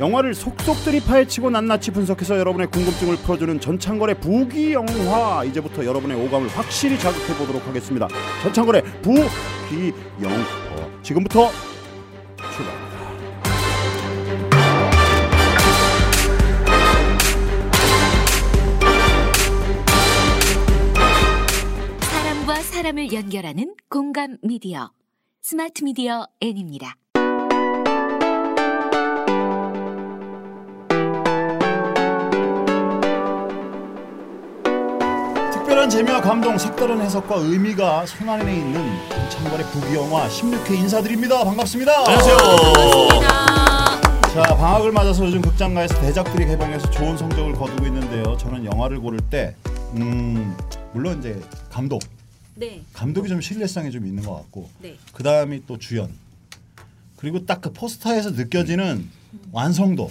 영화를 속속들이 파헤치고 낱낱이 분석해서 여러분의 궁금증을 풀어주는 전창걸의 부기 영화 이제부터 여러분의 오감을 확실히 자극해 보도록 하겠습니다. 전창걸의 부기 영화 지금부터 출발합니다. 사람과 사람을 연결하는 공감 미디어 스마트 미디어 N입니다. 특별한 재미와 감동, 색다른 해석과 의미가 손안에 있는 전창걸의 부기 영화 16회 인사드립니다. 반갑습니다. 자 방학을 맞아서 요즘 극장가에서 대작들이 개봉해서 좋은 성적을 거두고 있는데요. 저는 영화를 고를 때 음, 물론 이제 감독, 네. 감독이 좀 신뢰성이 좀 있는 것 같고 네. 그 다음이 또 주연 그리고 딱 그 포스터에서 느껴지는 완성도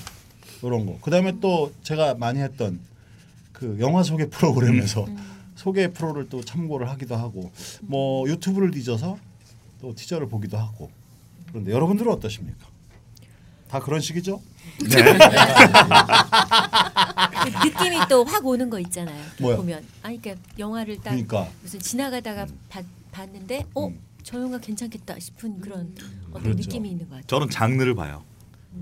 이런 거. 그 다음에 또 제가 많이 했던 그 영화 소개 프로그램에서 소개 프로를 또 참고를 하기도 하고 뭐 유튜브를 뒤져서 또 티저를 보기도 하고 그런데 여러분들은 어떠십니까? 다 그런 식이죠? 그 느낌이 또 확 오는 거 있잖아요. 뭐야? 보면 아니 그러니까 영화를 딱 그러니까 무슨 지나가다가 봤, 봤는데 어, 음. 저 영화 괜찮겠다 싶은 그런 어떤 그렇죠. 느낌이 있는 것 같아요. 저는 장르를 봐요.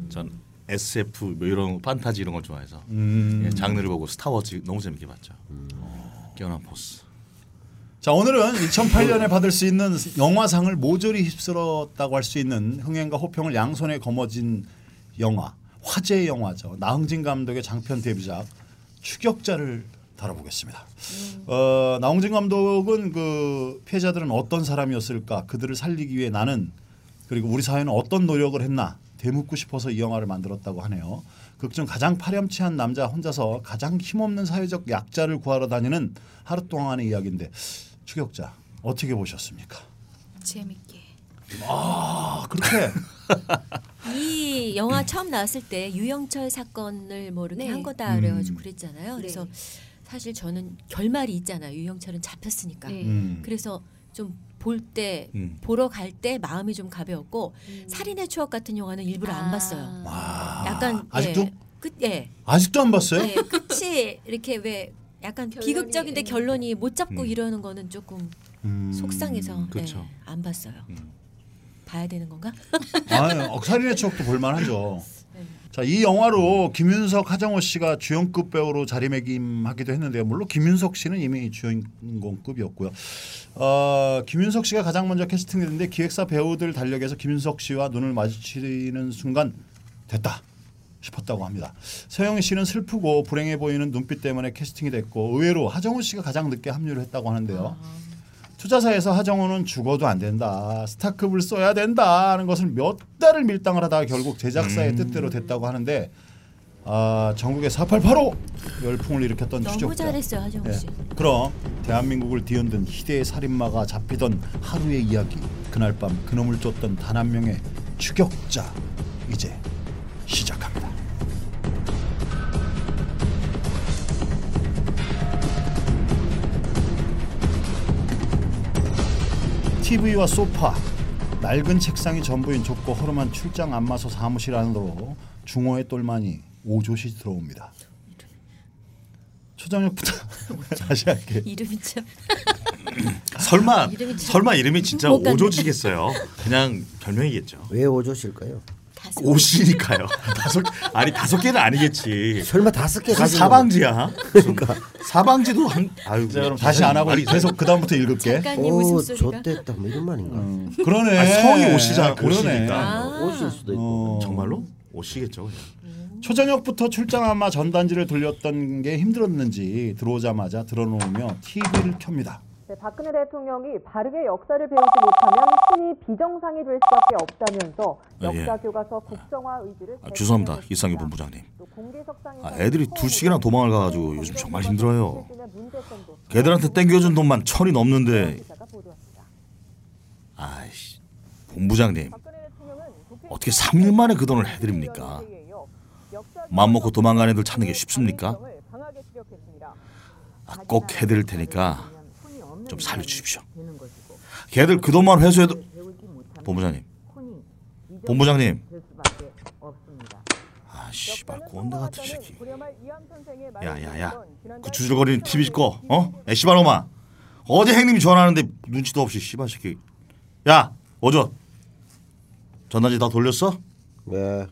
전 SF 뭐 이런 판타지 이런 걸 좋아해서 음. 예, 장르를 보고 스타워즈 너무 재밌게 봤죠. 깨어난 포스. 자 오늘은 2008년에 받을 수 있는 영화상을 모조리 휩쓸었다고 할 수 있는 흥행과 호평을 양손에 거머쥔 영화 화제의 영화죠 나흥진 감독의 장편 데뷔작 추격자를 다뤄보겠습니다. 어, 나홍진 감독은 그 피해자들은 어떤 사람이었을까 그들을 살리기 위해 나는 그리고 우리 사회는 어떤 노력을 했나 되묻고 싶어서 이 영화를 만들었다고 하네요. 극중 가장 파렴치한 남자 혼자서 가장 힘없는 사회적 약자를 구하러 다니는 하루 동안의 이야기인데 추격자 어떻게 보셨습니까? 재밌게. 아 그렇게 이 영화 처음 나왔을 때 유영철 사건을 뭐 이렇게 네. 한 거다 음. 그래가지고 그랬잖아요. 그래서 사실 저는 결말이 있잖아요. 유영철은 잡혔으니까. 네. 음. 그래서 좀 볼 때 음. 보러 갈 때 마음이 좀 가벼웠고 살인의 추억 같은 영화는 일부러 안 봤어요. 와, 약간 아직도 예, 끝 예. 아직도 안 봤어요? 예, 끝이 이렇게 왜 약간 결론이, 비극적인데 음. 결론이 못 잡고 음. 이러는 거는 조금 음. 속상해서 그쵸. 예, 안 봤어요. 음. 봐야 되는 건가? 아, 억살인의 추억도 볼만하죠. 네. 자, 이 영화로 김윤석, 하정우 씨가 주연급 배우로 자리매김하기도 했는데요. 물론 김윤석 씨는 이미 주인공급이었고요. 어, 김윤석 씨가 가장 먼저 캐스팅됐는데 기획사 배우들 달력에서 김윤석 씨와 눈을 마주치는 순간 됐다 싶었다고 합니다. 서영희 씨는 슬프고 불행해 보이는 눈빛 때문에 캐스팅이 됐고 의외로 하정우 씨가 가장 늦게 합류를 했다고 하는데요. 투자사에서 하정우는 죽어도 안 된다. 스타급을 써야 된다 하는 것을 몇 달을 밀당을 하다가 결국 제작사의 음. 뜻대로 됐다고 하는데 아, 전국의 4885 열풍을 일으켰던 너무 추적자. 잘했어요 하정우 예. 씨. 그럼 대한민국을 뒤흔든 희대의 살인마가 잡히던 하루의 이야기 그날 밤 그놈을 쫓던 단 한 명의 추격자 이제 시작합니다. TV와 소파, 낡은 책상이 전부인 좁고 허름한 출장 안마소 사무실 안으로 중호의 똘마니 오조시 들어옵니다. 초저녁부터 다시 할게. 이름이 참 설마 이름이 참- 설마 이름이 진짜. 오조지겠어요? 그냥 별명이겠죠. 왜 오조실까요? 다섯 오시니까요. 다섯 아니 다섯 개는 아니겠지. 설마 다섯 개 가지고 사방지야. 그러니까 사방지도 한 아유. 자, 그럼 다시 안 하고 아니, 계속 그 다음부터 읽을게. 작가님 오 웃음소리가 좆됐다 뭐 이런 말인가? 음, 그러네. 아니, 성이 오시잖아, 그러네. 오시니까. 아. 오실 수도 있고. 어. 정말로 오시겠죠. 그냥. 초저녁부터 출장 안마 전단지를 돌렸던 게 힘들었는지 들어오자마자 들어놓으며 TV를 켭니다. 네, 박근혜 대통령이 바르게 역사를 배우지 못하면 흔히 비정상이 될 수밖에 없다면서 아, 예. 역사 교과서 국정화 의지를 아, 죄송합니다. 이상희 본부장님. 아, 애들이 둘씩이나 도망을 가가지고 요즘 정말 힘들어요. 걔들한테 땡겨준 돈만 천이 넘는데. 아이씨 본부장님 어떻게 3일 만에 그 돈을 해드립니까? 마음 먹고 도망간 애들 찾는 게 쉽습니까? 아, 꼭 해드릴 테니까 좀 살려주십시오. 걔들 그 돈만 회수해도 본부장님 본부장님 아 씨발 꼰대 같은 새끼. 야야야, 그 주술거리는 TV 꺼. 어? 야 씨발놈아. 어제 행님이 전화하는데 눈치도 없이 씨발 새끼. 야 어저. 전화지 다 돌렸어? 네.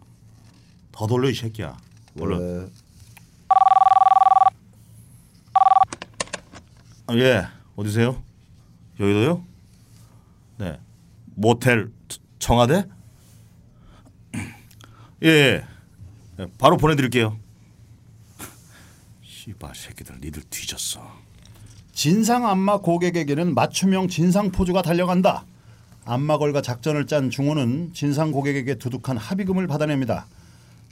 더 돌려 이 새끼야. 얼른. 네. 아, 예. 어디세요? 여의도요? 네. 모텔 청- 청와대? 예, 예. 예, 바로 보내드릴게요. 씨발 새끼들 니들 뒤졌어. 진상 안마 고객에게는 맞춤형 진상 포주가 달려간다. 안마걸과 작전을 짠 중호는 진상 고객에게 두둑한 합의금을 받아냅니다.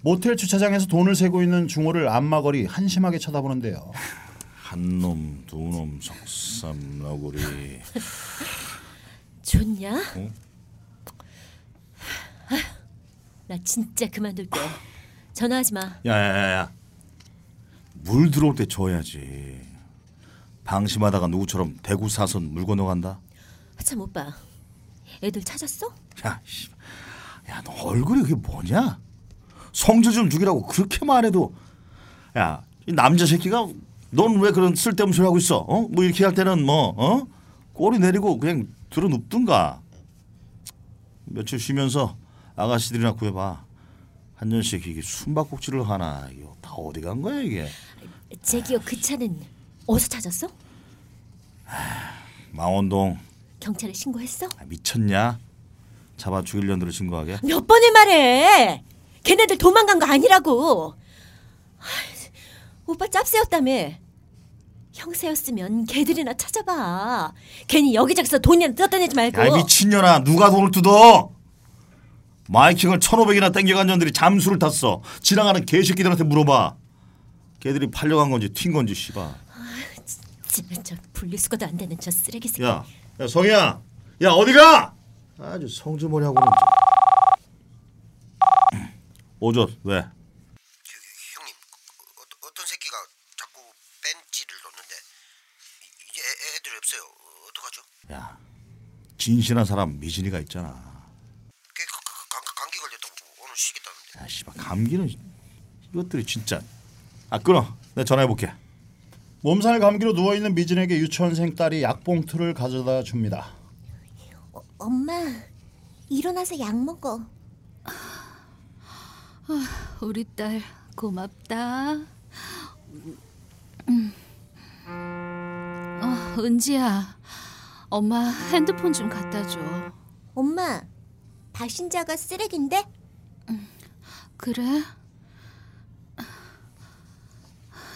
모텔 주차장에서 돈을 세고 있는 중호를 안마걸이 한심하게 쳐다보는데요. 한 놈, 두 놈, 석삼, 너구리. 좋냐? 어? 나 진짜 그만둘게. 전화하지 마. 야야야야. 물 들어올 때 줘야지. 방심하다가 누구처럼 대구 사선 물 건너간다. 참 오빠. 애들 찾았어? 야, 씨. 야, 너 얼굴이 그게 뭐냐? 성질 좀 죽이라고 그렇게 말해도 야, 이 남자 새끼가 넌 왜 그런 쓸데없는 소리 하고 있어? 어? 뭐 이렇게 할 때는 뭐 어? 꼬리 내리고 그냥 들어 눕든가. 며칠 쉬면서 아가씨들이나 구해봐. 한 년씩 이게 숨바꼭질을 하나 이거 다 어디 간 거야 이게? 제기어 그 차는 어디서 찾았어? 망원동 경찰에 신고했어? 아, 미쳤냐? 잡아 죽일 년들을 신고하게? 몇 번을 말해. 걔네들 도망간 거 아니라고. 오빠 짭새였다며. 형세였으면 걔들이나 찾아봐. 괜히 여기저기서 돈이나 뜯어내지 말고. 야 미친년아 누가 돈을 뜯어? 마이킹을 1500이나 땡겨간 년들이 잠수를 탔어. 지나가는 개새끼들한테 물어봐. 걔들이 팔려간 건지 튄 건지 씨발. 저, 저 분리수거도 안 되는 저 쓰레기 새끼. 야, 야 성희야. 야 어디가? 아주 성질머리 하고는. 오젓 왜 형님 어, 어떤 새끼가 자꾸 벤치를 놓는데 이- 이제 애, 애들이 없어요. 어, 어떡하죠? 야, 진실한 사람 미진이가 있잖아 걔 가- 가- 감, 감기 걸렸다고 오늘 쉬겠다는데. 야 씨발 감기는 이것들이 진짜 아 끊어 내가 전화해 볼게 몸살 감기로 누워 있는 미진에게 유치원생 딸이 약봉투를 가져다 줍니다. 엄마 일어나서 약 먹어. 우리 딸 고맙다. 음. 어, 은지야, 엄마 핸드폰 좀 갖다 줘. 엄마 발신자가 쓰레기인데? 그래?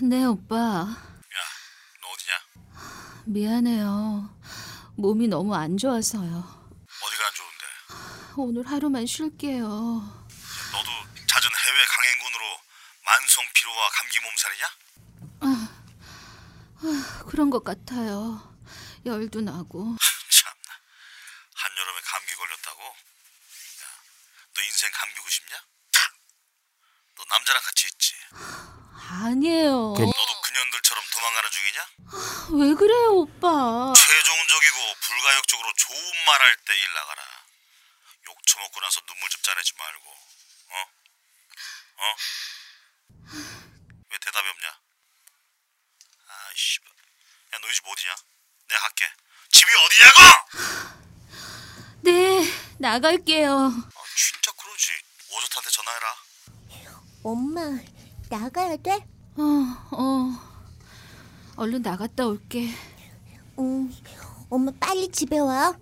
네 오빠 너 어디냐 미안해요. 몸이 너무 안 좋아서요. 어디가 안 좋은데 오늘 하루만 쉴게요. 너도 잦은 해외 강행군으로 만성 피로와 감기 몸살이냐? 그런 것 같아요. 열도 나고. 참나 한여름에 감기 걸렸다고? 야, 너 인생 감기고 싶냐? 너 남자랑 같이 있지? 아니에요. 너도 그년들처럼 도망가는 중이냐? 왜 그래요, 오빠? 최종적이고 불가역적으로 좋은 말 할 때 일 나가라. 욕 처먹고 나서 눈물 좀 짜내지 말고, 어? 어? 왜 대답이 없냐? 아이씨, 야 너희 집 어디냐? 내가 갈게. 집이 어디냐고? 네, 나갈게요. 아 진짜 그러지. 오젓한테 전화해라. 엄마 나가야 돼? 어, 어. 얼른 나갔다 올게. 응. 엄마 빨리 집에 와.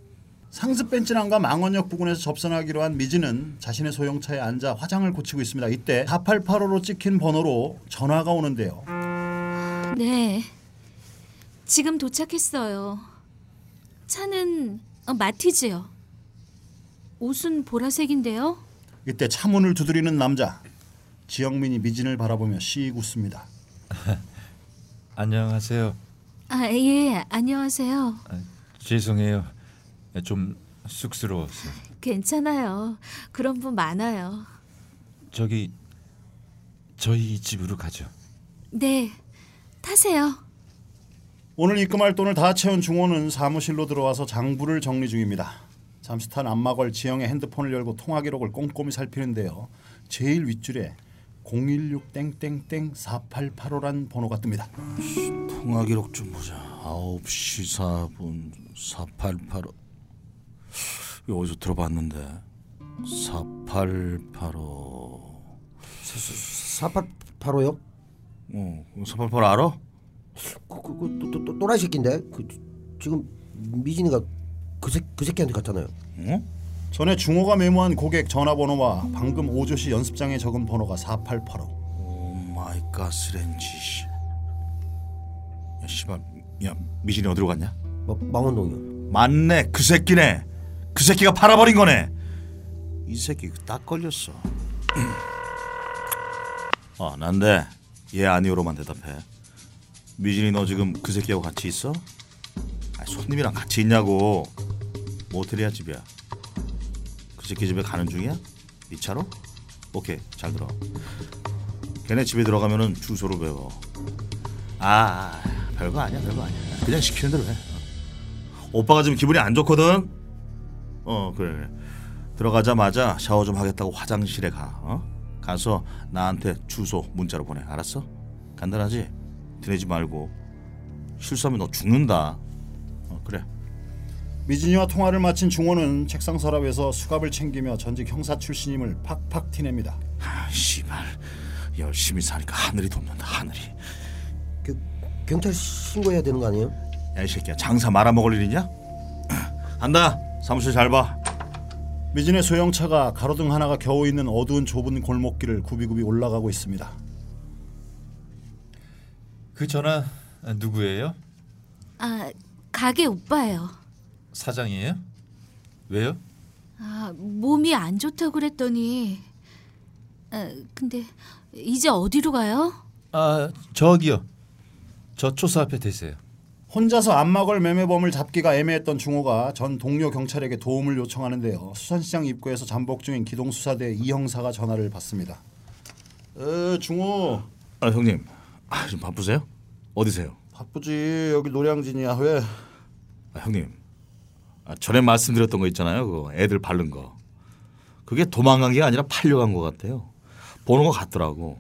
상습 벤치랑과 망원역 부근에서 접선하기로 한 미진은 자신의 소형차에 앉아 화장을 고치고 있습니다. 이때 4885로 찍힌 번호로 전화가 오는데요. 네. 지금 도착했어요. 차는 어, 마티즈요. 옷은 보라색인데요. 이때 차문을 두드리는 남자. 지영민이 미진을 바라보며 씩 웃습니다. 안녕하세요. 아, 예. 안녕하세요. 아, 죄송해요. 좀 쑥스러웠어요. 괜찮아요. 그런 분 많아요. 저기 저희 집으로 가죠. 네. 타세요. 오늘 입금할 돈을 다 채운 중호는 사무실로 들어와서 장부를 정리 중입니다. 잠시 탄 안마걸 지영의 핸드폰을 열고 통화 기록을 꼼꼼히 살피는데요. 제일 윗줄에 016 땡땡땡 4885란 번호가 뜹니다. 통화 기록 좀 보자. 9시 4분 4885. 이거 어디서 들어봤는데. 4885. 4885요? 어, 4885 알아? 그, 그, 그, 또, 또, 또, 또라이 새끼인데 그, 지금 미진이가 그, 새, 그 새끼한테 갔잖아요 어? 전에 중호가 메모한 고객 전화번호와 방금 오조씨 연습장에 적은 번호가 4885. oh my 가스렌지. 씨. 야 씨발. 야 미진이 어디로 갔냐? 뭐, 망원동이요 맞네 그 새끼네. 그 새끼가 팔아버린 거네. 이 새끼 딱 걸렸어. 어 난데 얘 아니오로만 대답해. 미진이 너 지금 그 새끼하고 같이 있어? 아, 손님이랑 같이 있냐고. 모텔이야 집이야. 그 새끼 집에 가는 중이야? 이 차로? 오케이 잘 들어. 걔네 집에 들어가면은 주소를 외워. 아, 아 별거 아니야 별거 아니야. 그냥 시키는 대로 해. 어. 오빠가 지금 기분이 안 좋거든. 어 그래 그래. 들어가자마자 샤워 좀 하겠다고 화장실에 가. 어? 가서 나한테 주소 문자로 보내. 알았어? 간단하지? 티내지 말고. 실수하면 너 죽는다. 어 그래. 미진이와 통화를 마친 중호는 책상 서랍에서 수갑을 챙기며 전직 형사 출신임을 팍팍 티냅니다. 아, 씨발 열심히 사니까 하늘이 돕는다 하늘이. 그, 경찰 신고해야 되는 거 아니에요? 야 이 새끼야 장사 말아먹을 일이냐? 간다 사무실 잘 봐. 미진의 소형차가 가로등 하나가 겨우 있는 어두운 좁은 골목길을 굽이굽이 올라가고 있습니다. 그 전화 누구예요? 아, 가게 오빠예요. 사장이에요? 왜요? 아, 몸이 안 좋다고 그랬더니 아, 근데 이제 어디로 가요? 아 저기요. 저 초소 앞에 대세요. 혼자서 안마걸 매매범을 잡기가 애매했던 중호가 전 동료 경찰에게 도움을 요청하는데요. 수산시장 입구에서 잠복 중인 기동수사대 이 형사가 전화를 받습니다. 에 중호 아 형님 아, 좀 바쁘세요? 어디세요? 바쁘지 여기 노량진이야 왜? 아, 형님 아, 전에 말씀드렸던 거 있잖아요. 그 애들 바른 거. 그게 도망간 게 아니라 팔려간 것 같아요. 번호가 같더라고.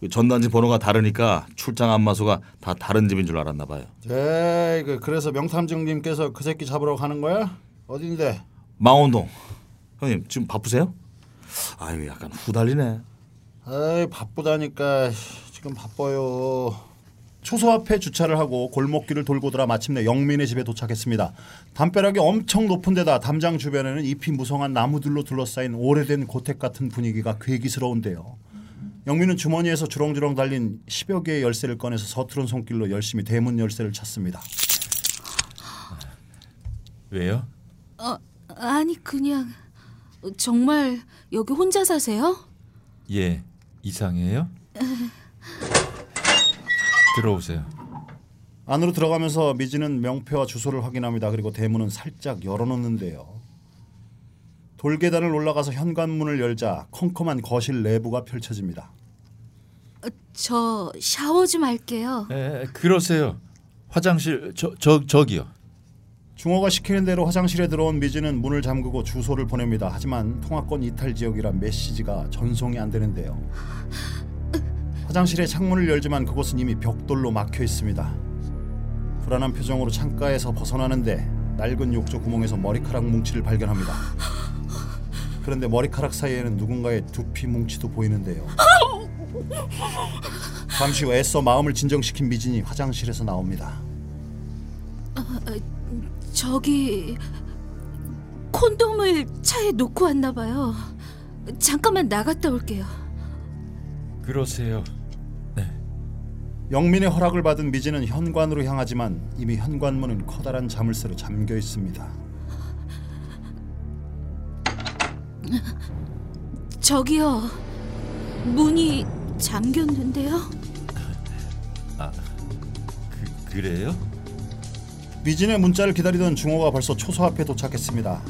그 전단지 번호가 다르니까 출장 안마소가 다 다른 집인 줄 알았나 봐요. 에이 그 그래서 명탐정님께서 그 새끼 잡으러 가는 거야? 어딘데? 망원동. 형님 지금 바쁘세요? 아유 약간 후달리네. 에이 바쁘다니까 지금 바빠요. 초소 앞에 주차를 하고 골목길을 돌고 돌아 마침내 영민의 집에 도착했습니다. 담벼락이 엄청 높은 데다 담장 주변에는 잎이 무성한 나무들로 둘러싸인 오래된 고택 같은 분위기가 괴기스러운데요. 영민은 주머니에서 주렁주렁 달린 10여 개의 열쇠를 꺼내서 서투른 손길로 열심히 대문 열쇠를 찾습니다. 왜요? 어, 아니 그냥 정말 여기 혼자 사세요? 예. 이상해요? 들어오세요. 안으로 들어가면서 미지는 명패와 주소를 확인합니다. 그리고 대문은 살짝 열어놓는데요. 돌계단을 올라가서 현관문을 열자 컴컴한 거실 내부가 펼쳐집니다. 저 샤워 좀 할게요. 에, 그러세요. 화장실 저 저 저기요. 중호가 시키는 대로 화장실에 들어온 미지는 문을 잠그고 주소를 보냅니다. 하지만 통화권 이탈 지역이라 메시지가 전송이 안 되는데요. 화장실의 창문을 열지만 그곳은 이미 벽돌로 막혀 있습니다. 불안한 표정으로 창가에서 벗어나는데 낡은 욕조 구멍에서 머리카락 뭉치를 발견합니다. 그런데 머리카락 사이에는 누군가의 두피 뭉치도 보이는데요. 잠시 후 애써 마음을 진정시킨 미진이 화장실에서 나옵니다. 저기 콘돔을 차에 놓고 왔나 봐요. 잠깐만 나갔다 올게요. 그러세요. 영민의 허락을 받은 미진은 현관으로 향하지만 이미 현관문은 커다란 자물쇠로 잠겨 있습니다. 저기요. 문이 잠겼는데요. 그 그래요? 미진의 문자를 기다리던 중호가 벌써 초소 앞에 도착했습니다.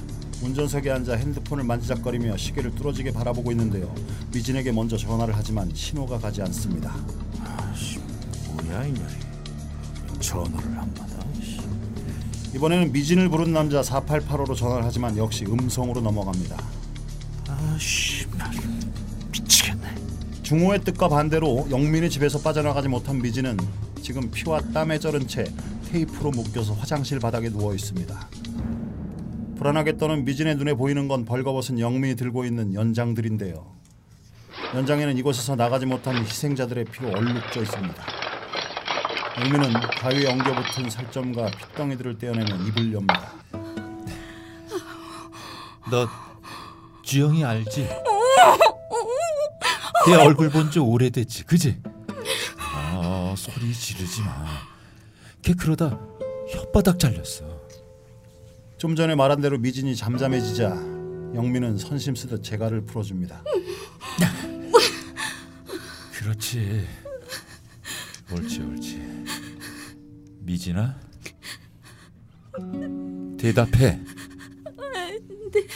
운전석에 앉아 핸드폰을 만지작거리며 시계를 뚫어지게 바라보고 있는데요. 미진에게 먼저 전화를 하지만 신호가 가지 않습니다. 뭐야 이년이 전화를 안 받아. 씨. 이번에는 미진을 부른 남자 4885로 전화를 하지만 역시 음성으로 넘어갑니다. 아 씨발 미치겠네. 중호의 뜻과 반대로 영민의 집에서 빠져나가지 못한 미진은 지금 피와 땀에 절은 채 테이프로 묶여서 화장실 바닥에 누워 있습니다. 불안하게 떠는 미진의 눈에 보이는 건 벌거벗은 영민이 들고 있는 연장들인데요. 연장에는 이곳에서 나가지 못한 희생자들의 피로 얼룩져 있습니다. 영민은 가위에 엉겨붙은 살점과 핏덩이들을 떼어내며 입을 엽니다. 너 주영이 알지? 내 얼굴 본 지 오래됐지, 그지? 아 소리 지르지 마. 걔 그러다 혓바닥 잘렸어. 좀 전에 말한 대로 미진이 잠잠해지자 영민은 선심 쓰듯 재갈을 풀어줍니다. 그렇지. 옳지, 옳지. 미진아, 대답해. 네, 네.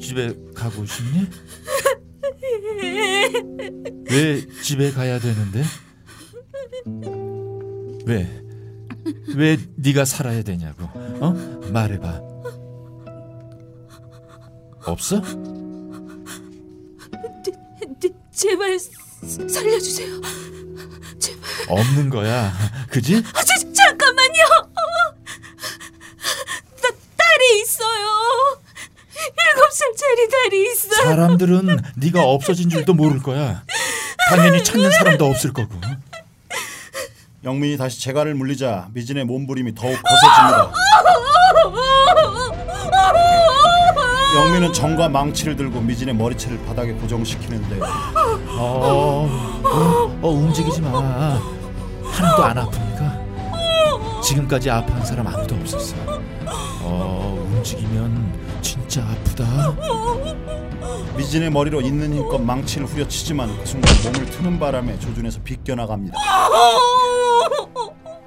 집에 가고 싶니? 왜 집에 가야 되는데? 왜? 왜 네가 살아야 되냐고? 어? 말해봐. 없어? 네, 제발 스- 살려주세요. 제발. 없는 거야. 그지? 아, 저, 잠깐만요. 나 딸이 있어요. 일곱 살짜리 딸이 있어. 사람들은 네가 없어진 줄도 모를 거야. 당연히 찾는 사람도 없을 거고. 영민이 다시 재갈을 물리자 미진의 몸부림이 더욱 거세집니다. 영민은 정과 망치를 들고 미진의 머리채를 바닥에 고정시키는데 어, 어, 어, 움직이지 마. 하나도 안 아프니까. 지금까지 아파한 사람 아무도 없었어. 어, 움직이면 진짜 아프다. 미진의 머리로 있는 힘껏 망치를 후려치지만 그 순간 몸을 트는 바람에 조준해서 비껴나갑니다.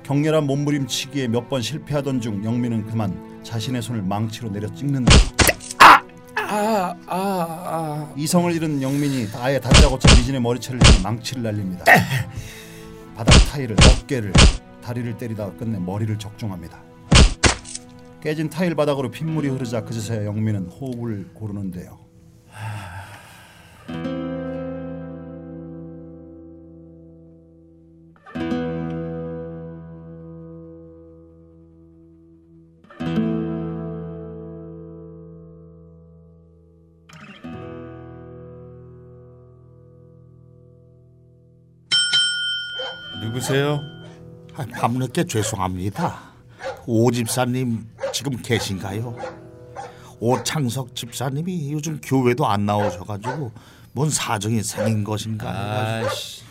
격렬한 몸부림치기에 몇 번 실패하던 중 영민은 그만 자신의 손을 망치로 내려 찍는다. 이성을 잃은 영민이 아예 다짜고짜 미진의 머리채를 망치를 날립니다. 바닥 타일을 어깨를 다리를 때리다가 끝내 머리를 적중합니다. 깨진 타일 바닥으로 핏물이 흐르자 그제서야 영민은 호흡을 고르는데요. 누구세요? 아, 밤늦게 죄송합니다. 오 집사님 지금 계신가요? 오창석 집사님이 요즘 교회도 안 나오셔가지고 뭔 사정이 생긴 것인가? 아씨.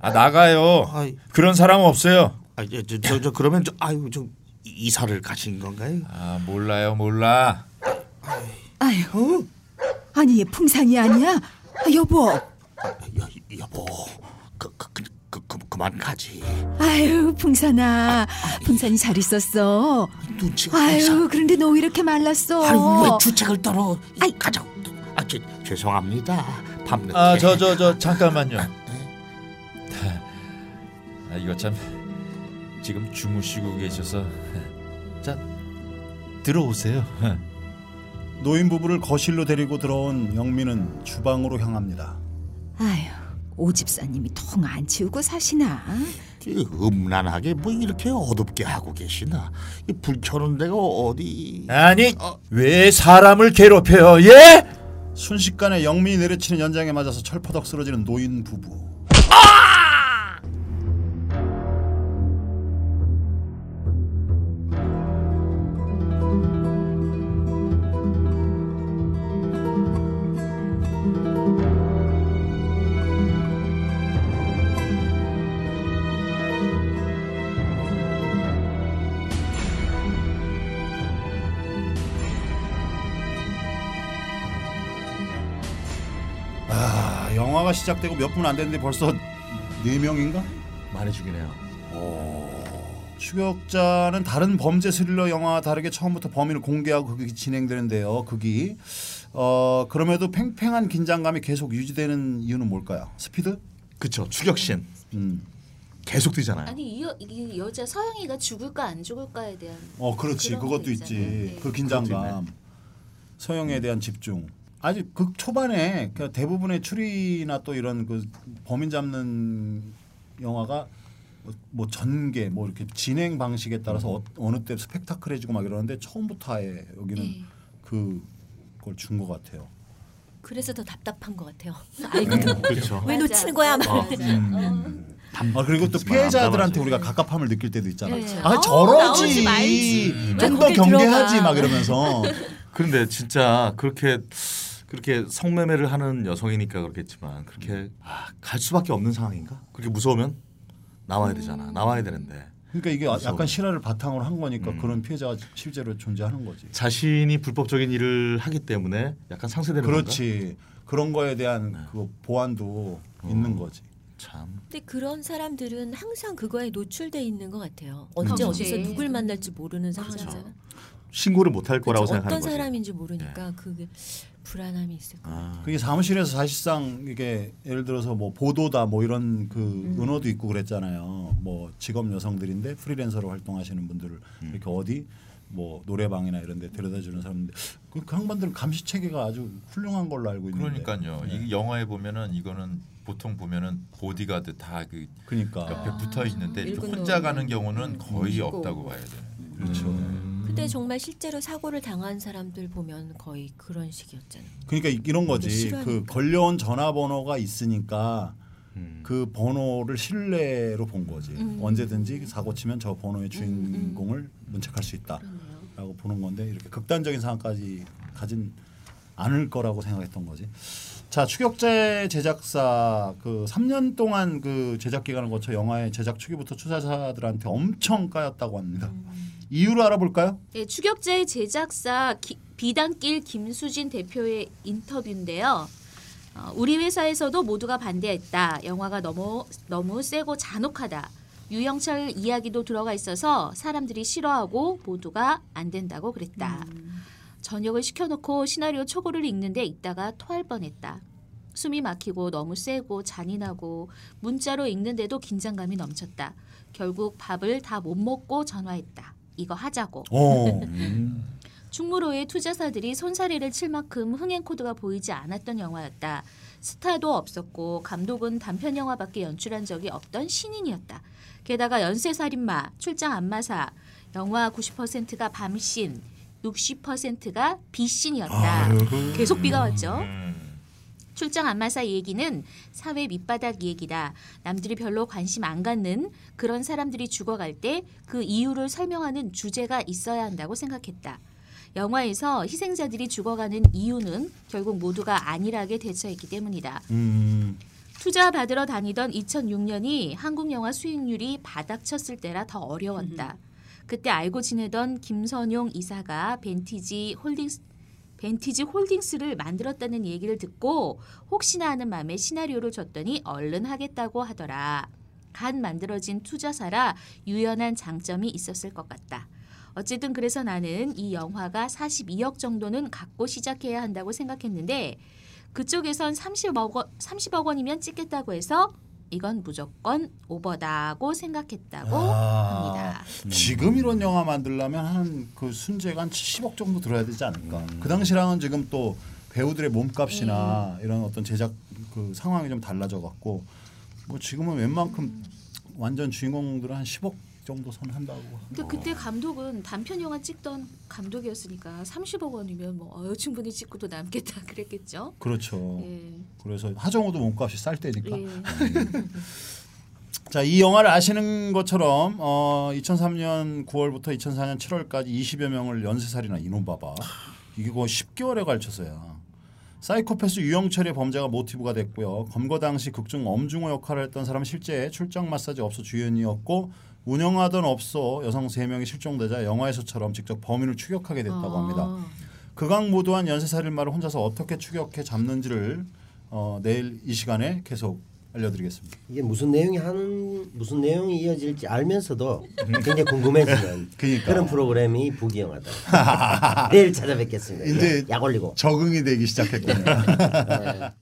아 나가요. 아이. 그런 사람 없어요. 아, 저, 저, 저, 저 그러면 저 아유 저 이사를 가신 건가요? 아 몰라요, 몰라. 아유, 아니 얘 풍산이 아니야? 아, 여보, 여, 여보 그, 그, 그, 그만 가지. 아유 풍산아, 풍산이 잘 있었어. 눈치가 아유, 이상. 그런데 너 왜 이렇게 말랐어? 아유 왜 주책을 떨어? 아이. 가자. 아, 저, 죄송합니다. 밤늦게. 아 저 저 저 잠깐만요. 아 이거 참 지금 주무시고 계셔서 자 들어오세요. 노인 부부를 거실로 데리고 들어온 영민은 주방으로 향합니다. 아유, 오 집사님이 통 안 치우고 사시나? 이 음란하게 뭐 이렇게 어둡게 하고 계시나? 이 불 켜는 데가 어디? 아니 왜 사람을 괴롭혀요? 예? 순식간에 영민이 내려치는 연장에 맞아서 철퍼덕 쓰러지는 노인 부부. 영화가 시작되고 몇 분 안 됐는데 벌써 네 명인가? 많이 죽이네요. 추격자는 다른 범죄 스릴러 영화와 다르게 처음부터 범인을 공개하고 극이 진행되는데요. 극이 어 그럼에도 팽팽한 긴장감이 계속 유지되는 이유는 뭘까요? 스피드? 그쵸 추격신 음. 계속 뛰잖아요. 아니 이, 여, 이 여자 서영이가 죽을까 안 죽을까에 대한 어 그렇지 그것도 거 있지. 네. 그 긴장감. 서영에 대한 집중. 아주 극 초반에 그 대부분의 추리나 또 이런 그 범인 잡는 영화가 뭐- 뭐 전개 뭐 이렇게 진행 방식에 따라서 어, 어느 때 스펙타클해지고 막 이러는데 처음부터 아예 여기는 예. 그걸 준 것 같아요. 그래서 더 답답한 것 같아요. 알거든. 그렇죠. 왜. 놓치는 거야? 막. 어. 아 그리고 또 피해자들한테. 우리가 갑갑함을 느낄 때도 있잖아요. 네. 아 아우, 저러지 좀 더 경계하지 들어가. 막 이러면서 그런데 진짜 그렇게 그렇게 성매매를 하는 여성이니까 그렇겠지만 그렇게 아, 갈 수밖에 없는 상황인가? 그렇게 무서우면 나와야 되잖아. 나와야 되는데 그러니까 이게 무서워. 약간 실화를 바탕으로 한 거니까 음. 그런 피해자가 실제로 존재하는 거지. 자신이 불법적인 일을 하기 때문에 약간 상쇄되는 그렇지. 그런 거에 대한 그 보완도 있는 거지. 참. 근데 그런 사람들은 항상 그거에 노출돼 있는 것 같아요. 언제 그렇지. 어디서 누굴 만날지 모르는 상황이잖아. 신고를 못 할 거라고 그쵸? 생각하는 어떤. 사람인지 모르니까 그게 불안함이 있을 거예요. 아, 그게 사무실에서 사실상 이게 예를 들어서 뭐 보도다 뭐 이런 그 음. 은어도 있고 그랬잖아요. 뭐 직업 여성들인데 프리랜서로 활동하시는 분들을 음. 이렇게 어디 뭐 노래방이나 이런 데 데려다 주는 사람인데 그, 그 양반들은 감시 체계가 아주 훌륭한 걸로 알고 있는데. 그러니까요. 네. 이 영화에 보면은 이거는 보통 보면은 보디가드 다그 그러니까 옆에 붙어 있는데 이렇게 일꾼 혼자 가는 경우는 거의 있고. 없다고 봐야 돼. 그렇죠. 음. 근데 정말 실제로 사고를 당한 사람들 보면 거의 그런 식이었잖아요. 그러니까 이- 이런 거지. 그 걸려온 전화번호가 있으니까 음. 그 번호를 신뢰로 본 거지. 음. 언제든지 사고 치면 저 번호의 주인공을 문책할 수 있다라고. 보는 건데 이렇게 극단적인 상황까지 가진 않을 거라고 생각했던 거지. 자 추격자의 제작사 그 3년 동안 그 제작 기간을 거쳐 영화의 제작 초기부터 투자자들한테 엄청 까였다고 합니다. 이유를 알아볼까요? 네, 추격자의 제작사 기- 비단길 김수진 대표의 인터뷰인데요. 어, 우리 회사에서도 모두가 반대했다. 영화가 너무 너무 세고 잔혹하다. 유영철 이야기도 들어가 있어서 사람들이 싫어하고 모두가 안 된다고 그랬다. 저녁을 시켜놓고 시나리오 초고를 읽는데 읽다가 토할 뻔했다. 숨이 막히고 너무 세고 잔인하고 문자로 읽는데도 긴장감이 넘쳤다. 결국 밥을 다 못 먹고 전화했다. 이거 하자고. 어. 충무로의 투자사들이 손사래를 칠 만큼 흥행 코드가 보이지 않았던 영화였다. 스타도 없었고 감독은 단편 영화밖에 연출한 적이 없던 신인이었다. 게다가 연쇄살인마, 출장 안마사, 영화 90%가 밤신, 60%가 비신이었다. 계속 비가 왔죠. 출장 안마사 얘기는 사회 밑바닥 얘기다. 남들이 별로 관심 안 갖는 그런 사람들이 죽어갈 때 그 이유를 설명하는 주제가 있어야 한다고 생각했다. 영화에서 희생자들이 죽어가는 이유는 결국 모두가 안일하게 대처했기 때문이다. 음. 투자 받으러 다니던 2006년이 한국 영화 수익률이 바닥쳤을 때라 더 어려웠다. 그때 알고 지내던 김선용 이사가 벤티지 홀딩스 벤티지 홀딩스를 만들었다는 얘기를 듣고 혹시나 하는 마음에 시나리오를 줬더니 얼른 하겠다고 하더라. 간 만들어진 투자사라 유연한 장점이 있었을 것 같다. 어쨌든 그래서 나는 이 영화가 42억 정도는 갖고 시작해야 한다고 생각했는데 그쪽에선 30억, 원, 30억 원이면 찍겠다고 해서 이건 무조건 오버다고 생각했다고 아. 합니다. 지금 이런 영화 만들려면 한 그 순재가 한 70억 정도 들어야 되지 않을까. 그 당시랑은 지금 또 배우들의 몸값이나 이런 어떤 제작 그 상황이 좀 달라져 갖고 뭐 지금은 웬만큼 완전 주인공들은 한 10억 정도 선 한다고. 근데 그때 감독은 단편 영화 찍던 감독이었으니까 30억 원이면 뭐 어유 충분히 찍고 도 남겠다 그랬겠죠. 그렇죠. 예. 그래서 하정우도 몸값이 쌀 때니까. 예. 자, 이 영화를 아시는 것처럼 어, 2003년 9월부터 2004년 7월까지 20여 명을 연쇄살인한 이놈 봐봐. 이게 거의 10개월에 걸쳐서야. 사이코패스 유영철의 범죄가 모티브가 됐고요. 검거 당시 극중 엄중호 역할을 했던 사람은 실제 출장 마사지 업소 주연이었고 운영하던 업소 여성 3명이 실종되자 영화에서처럼 직접 범인을 추격하게 됐다고 합니다. 아. 극악무도한 연쇄살인마를 혼자서 어떻게 추격해 잡는지를 어, 내일 이 시간에 계속 알려드리겠습니다. 이게 무슨 내용이 하는 무슨 내용이 이어질지 알면서도 굉장히 궁금해지는 그러니까. 그런 프로그램이 부기영하다. 내일 찾아뵙겠습니다. 이제 약 올리고. 적응이 되기 시작했군요. 네.